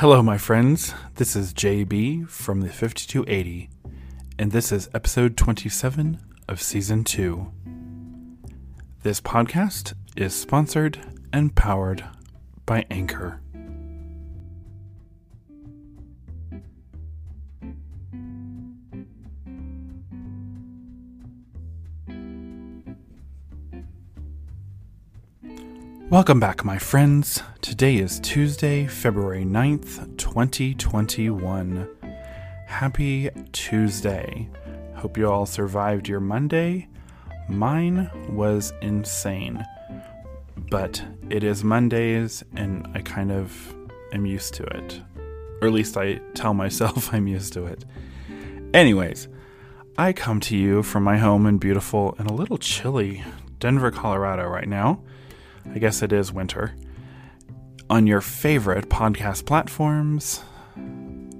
Hello, my friends. This is JB from the 5280, and this is episode 27 of season 2. This podcast is sponsored and powered by Anchor. Welcome back, my friends. Today is Tuesday, February 9th, 2021. Happy Tuesday. Hope you all survived your Monday. Mine was insane. But it is Mondays, and I kind of am used to it. Or at least I tell myself I'm used to it. Anyways, I come to you from my home in beautiful and a little chilly Denver, Colorado right now. I guess it is winter, on your favorite podcast platforms,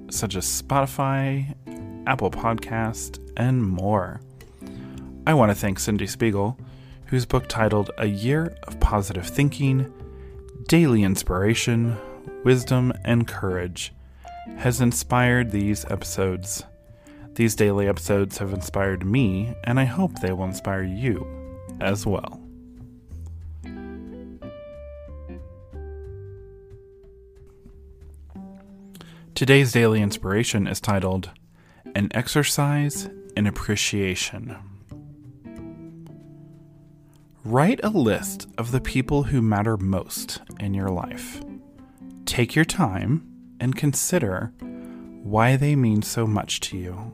such as Spotify, Apple Podcast, and more. I want to thank Cyndie Spiegel, whose book titled A Year of Positive Thinking, Daily Inspiration, Wisdom, and Courage has inspired these episodes. These daily episodes have inspired me, and I hope they will inspire you as well. Today's daily inspiration is titled An Exercise in Appreciation. Write a list of the people who matter most in your life. Take your time and consider why they mean so much to you.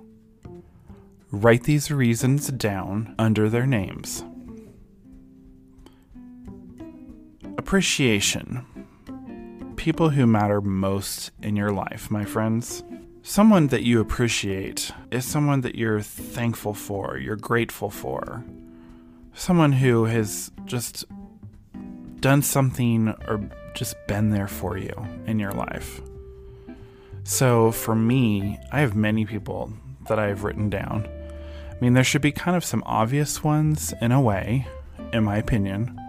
Write these reasons down under their names. Appreciation people who matter most in your life, my friends. Someone that you appreciate is someone that you're thankful for, you're grateful for. Someone who has just done something or just been there for you in your life. So for me, I have many people that I've written down. I mean, there should be kind of some obvious ones in a way, in my opinion.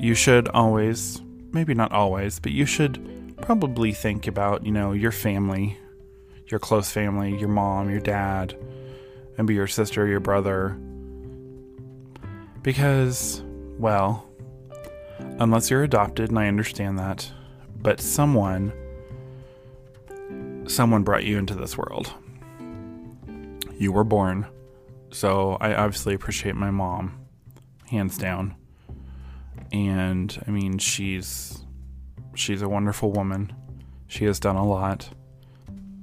You should always maybe not always, but you should probably think about, you know, your family, your close family, your mom, your dad, maybe your sister, your brother. Because, well, unless you're adopted, and I understand that, but someone someone brought you into this world. You were born. So I obviously appreciate my mom, hands down and I mean she's she's a wonderful woman. She has done a lot.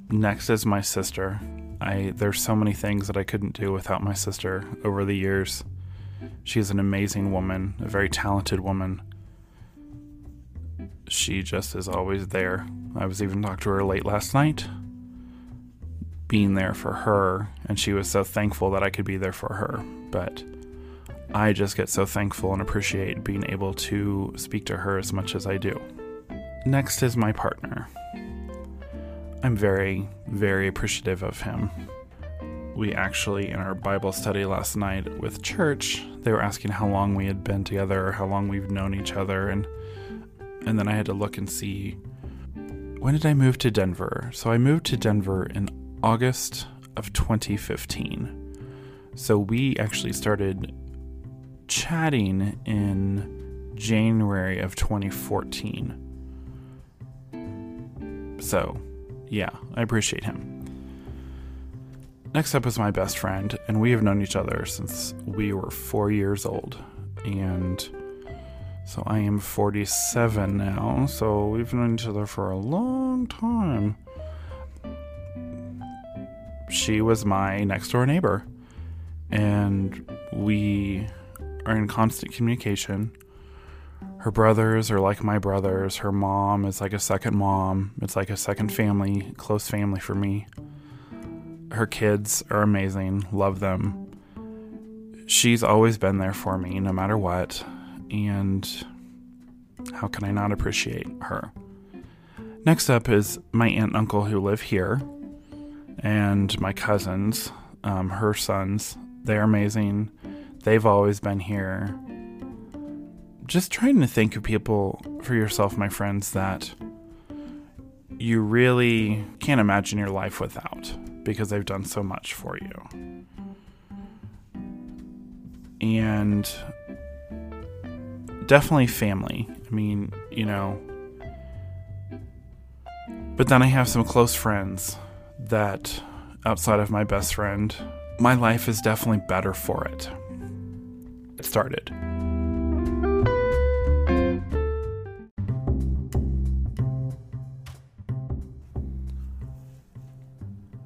Next is my sister. I there's so many things that I couldn't do without my sister over the years. She's an amazing woman, a very talented woman. She just is always there. I was even talking to her late last night, being there for her, and she was so thankful that I could be there for her. But I just get so thankful and appreciate being able to speak to her as much as I do. Next is my partner. I'm very, very appreciative of him. We actually, in our Bible study last night with church, they were asking how long we had been together, how long we've known each other, and and then I had to look and see when did I move to Denver? So I moved to Denver in August of 2015. So we actually started chatting in January of 2014. So, yeah, I appreciate him. Next up is my best friend, and we have known each other since we were four years old. And so I am 47 now, so we've known each other for a long time. She was my next door neighbor, and we are in constant communication. Her brothers are like my brothers. Her mom is like a second mom. It's like a second family, close family for me. Her kids are amazing. Love them. She's always been there for me no matter what. And how can I not appreciate her? Next up is my aunt and uncle who live here, and my cousins, um, her sons. They're amazing. They've always been here. Just trying to think of people for yourself, my friends, that you really can't imagine your life without because they've done so much for you. And definitely family. I mean, you know, but then I have some close friends that, outside of my best friend, my life is definitely better for it. Started.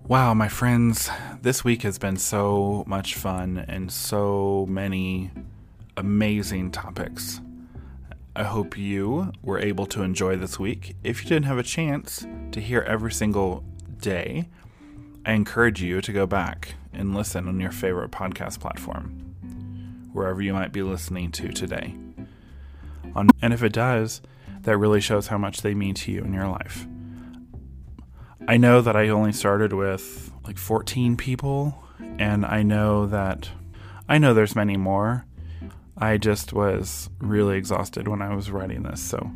Wow, my friends, this week has been so much fun and so many amazing topics. I hope you were able to enjoy this week. If you didn't have a chance to hear every single day, I encourage you to go back and listen on your favorite podcast platform, wherever you might be listening to today. and if it does, that really shows how much they mean to you in your life. I know that I only started with like 14 people, and I know that I know there's many more. I just was really exhausted when I was writing this, so